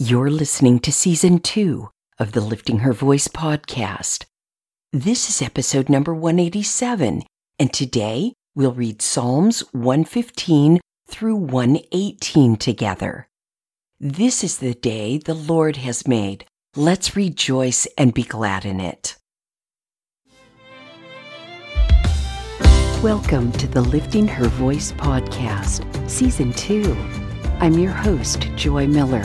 You're listening to season two of the Lifting Her Voice podcast. This is episode number 187, and today we'll read Psalms 115 through 118 together. This is the day the Lord has made. Let's rejoice and be glad in it. Welcome to the Lifting Her Voice podcast, season two. I'm your host, Joy Miller,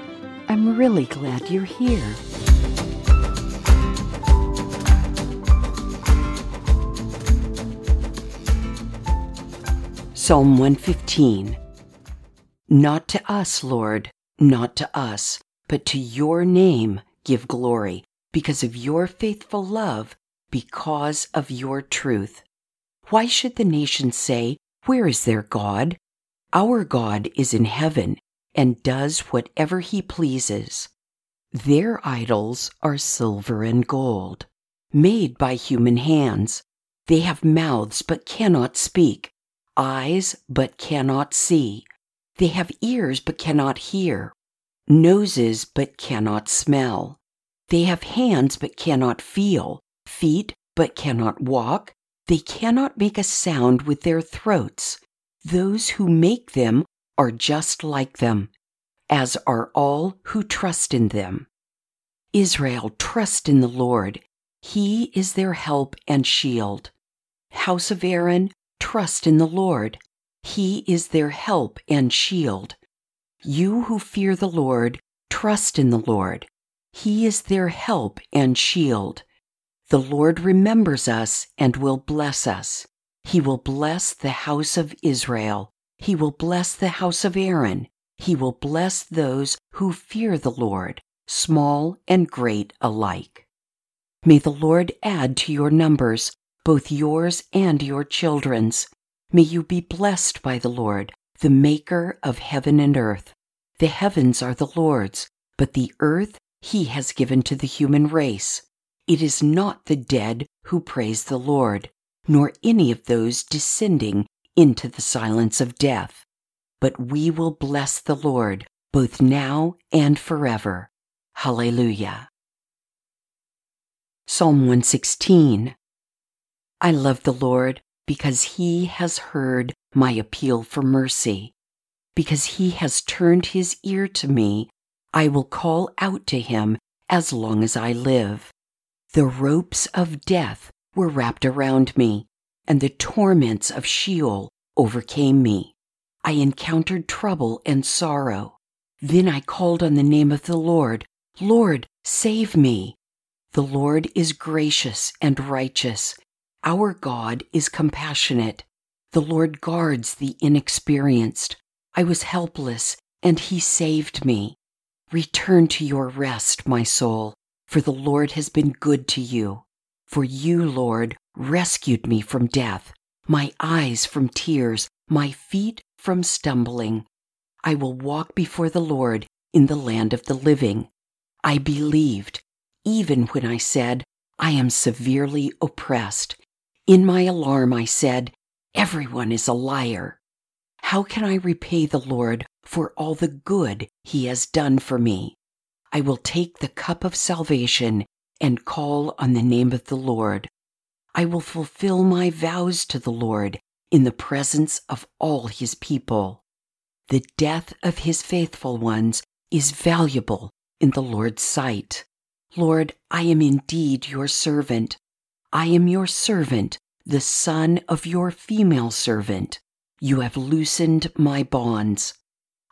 I'm really glad you're here. Psalm 115 Not to us, Lord, not to us, but to your name give glory, because of your faithful love, because of your truth. Why should the nations say, Where is their God? Our God is in heaven and does whatever he pleases. Their idols are silver and gold, made by human hands. They have mouths but cannot speak, eyes but cannot see. They have ears but cannot hear, noses but cannot smell. They have hands but cannot feel, feet but cannot walk. They cannot make a sound with their throats. Those who make them are just like them, as are all who trust in them. Israel, trust in the Lord. He is their help and shield. House of Aaron, trust in the Lord. He is their help and shield. You who fear the Lord, trust in the Lord. He is their help and shield. The Lord remembers us and will bless us. He will bless the house of Israel. He will bless the house of Aaron. He will bless those who fear the Lord, small and great alike. May the Lord add to your numbers, both yours and your children's. May you be blessed by the Lord, the Maker of heaven and earth. The heavens are the Lord's, but the earth he has given to the human race. It is not the dead who praise the Lord, nor any of those descending into the silence of death. But we will bless the Lord both now and forever. Hallelujah. Psalm 116 I love the Lord because he has heard my appeal for mercy. Because he has turned his ear to me, I will call out to him as long as I live. The ropes of death were wrapped around me, and the torments of Sheol overcame me. I encountered trouble and sorrow. Then I called on the name of the Lord. Lord, save me. The Lord is gracious and righteous. Our God is compassionate. The Lord guards the inexperienced. I was helpless, and he saved me. Return to your rest, my soul, for the Lord has been good to you. For you, Lord, rescued me from death, my eyes from tears, my feet from stumbling. I will walk before the Lord in the land of the living. I believed, even when I said, I am severely oppressed. In my alarm, I said, Everyone is a liar. How can I repay the Lord for all the good he has done for me? I will take the cup of salvation and call on the name of the Lord. I will fulfill my vows to the Lord in the presence of all his people. The death of his faithful ones is valuable in the Lord's sight. Lord, I am indeed your servant. I am your servant, the son of your female servant. You have loosened my bonds.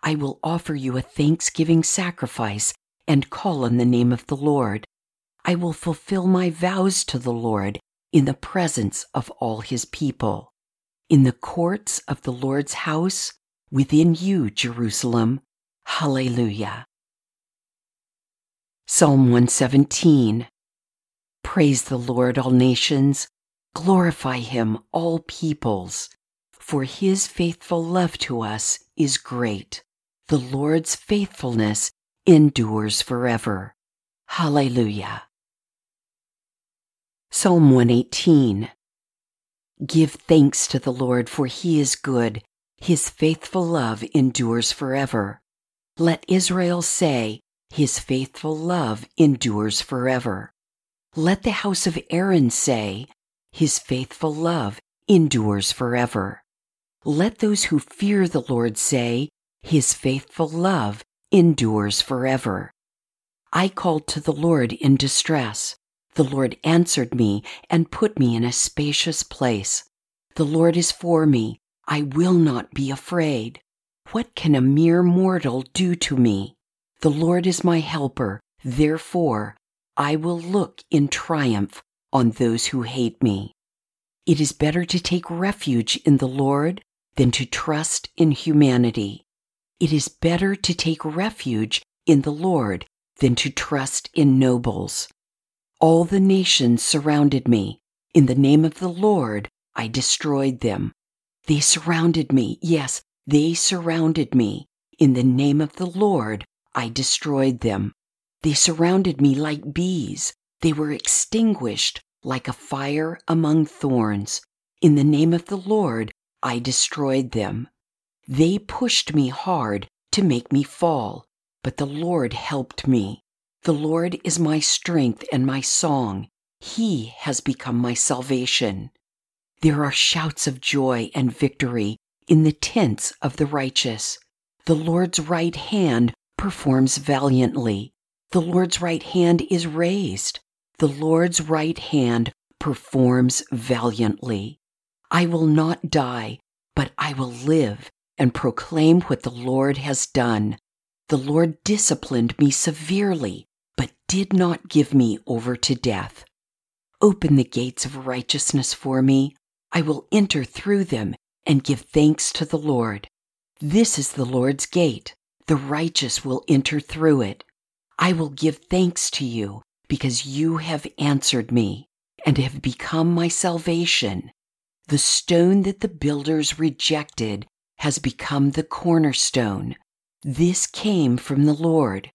I will offer you a thanksgiving sacrifice and call on the name of the Lord. I will fulfill my vows to the Lord in the presence of all his people. In the courts of the Lord's house, within you, Jerusalem. Hallelujah. Psalm 117 Praise the Lord, all nations. Glorify him, all peoples. For his faithful love to us is great. The Lord's faithfulness endures forever. Hallelujah. Psalm 118 Give thanks to the Lord, for he is good. His faithful love endures forever. Let Israel say, His faithful love endures forever. Let the house of Aaron say, His faithful love endures forever. Let those who fear the Lord say, His faithful love endures forever. I called to the Lord in distress. The Lord answered me and put me in a spacious place. The Lord is for me. I will not be afraid. What can a mere mortal do to me? The Lord is my helper. Therefore, I will look in triumph on those who hate me. It is better to take refuge in the Lord than to trust in humanity. It is better to take refuge in the Lord than to trust in nobles. All the nations surrounded me. In the name of the Lord, I destroyed them. They surrounded me. Yes, they surrounded me. In the name of the Lord, I destroyed them. They surrounded me like bees. They were extinguished like a fire among thorns. In the name of the Lord, I destroyed them. They pushed me hard to make me fall, but the Lord helped me. The Lord is my strength and my song. He has become my salvation. There are shouts of joy and victory in the tents of the righteous. The Lord's right hand performs valiantly. The Lord's right hand is raised. The Lord's right hand performs valiantly. I will not die, but I will live and proclaim what the Lord has done. The Lord disciplined me severely did not give me over to death. Open the gates of righteousness for me. I will enter through them and give thanks to the Lord. This is the Lord's gate. The righteous will enter through it. I will give thanks to you because you have answered me and have become my salvation. The stone that the builders rejected has become the cornerstone. This came from the Lord.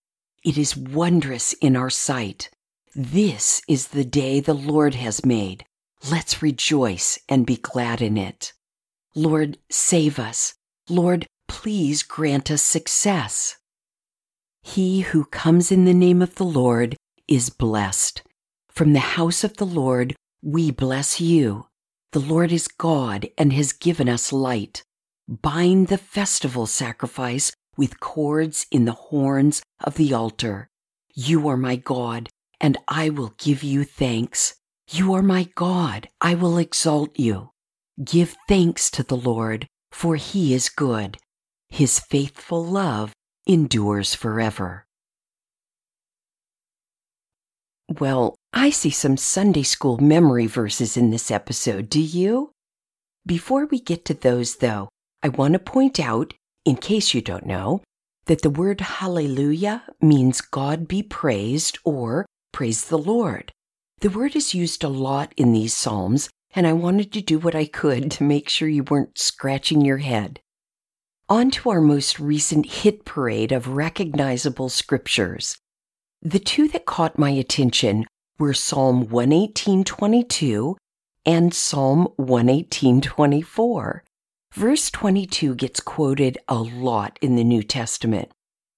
It is wondrous in our sight. This is the day the Lord has made. Let's rejoice and be glad in it. Lord, save us. Lord, please grant us success. He who comes in the name of the Lord is blessed. From the house of the Lord, we bless you. The Lord is God and has given us light. Bind the festival sacrifice with cords in the horns of the altar. You are my God, and I will give you thanks. You are my God, I will exalt you. Give thanks to the Lord, for he is good. His faithful love endures forever. Well, I see some Sunday school memory verses in this episode, do you? Before we get to those, though, I want to point out in case you don't know, that the word hallelujah means God be praised or praise the Lord. The word is used a lot in these Psalms, and I wanted to do what I could to make sure you weren't scratching your head. On to our most recent hit parade of recognizable scriptures. The two that caught my attention were Psalm 118.22 and Psalm 118.24. Verse 22 gets quoted a lot in the New Testament.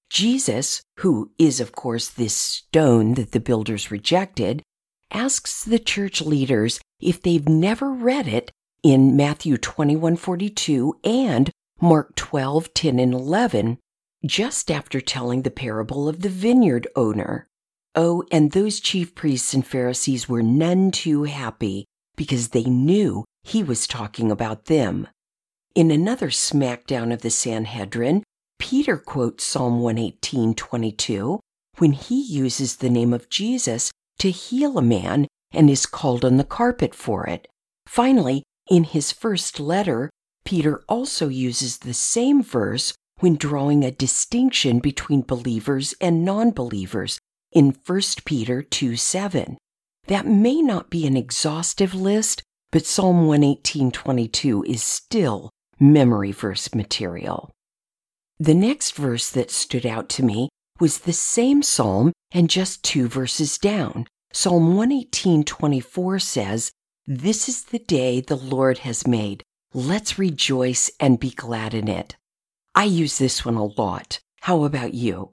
Jesus, who is, of course, this stone that the builders rejected, asks the church leaders if they've never read it in Matthew 21:42 and Mark 12:10 and 11 just after telling the parable of the vineyard owner. Oh, and those chief priests and Pharisees were none too happy because they knew he was talking about them. In another smackdown of the Sanhedrin, Peter quotes Psalm 118:22 when he uses the name of Jesus to heal a man and is called on the carpet for it. Finally, in his first letter, Peter also uses the same verse when drawing a distinction between believers and non believers, in 1 Peter 2 7. That may not be an exhaustive list, but Psalm 118.22 is still memory verse material. The next verse that stood out to me was the same psalm and just two verses down. Psalm 118.24 says, This is the day the Lord has made. Let's rejoice and be glad in it. I use this one a lot. How about you?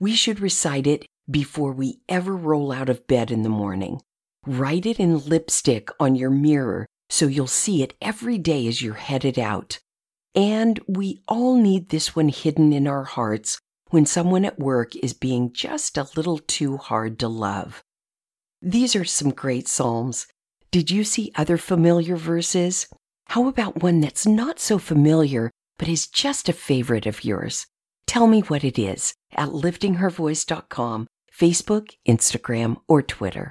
We should recite it before we ever roll out of bed in the morning. Write it in lipstick on your mirror so you'll see it every day as you're headed out. And we all need this one hidden in our hearts when someone at work is being just a little too hard to love. These are some great Psalms. Did you see other familiar verses? How about one that's not so familiar but is just a favorite of yours? Tell me what it is at liftinghervoice.com, Facebook, Instagram, or Twitter.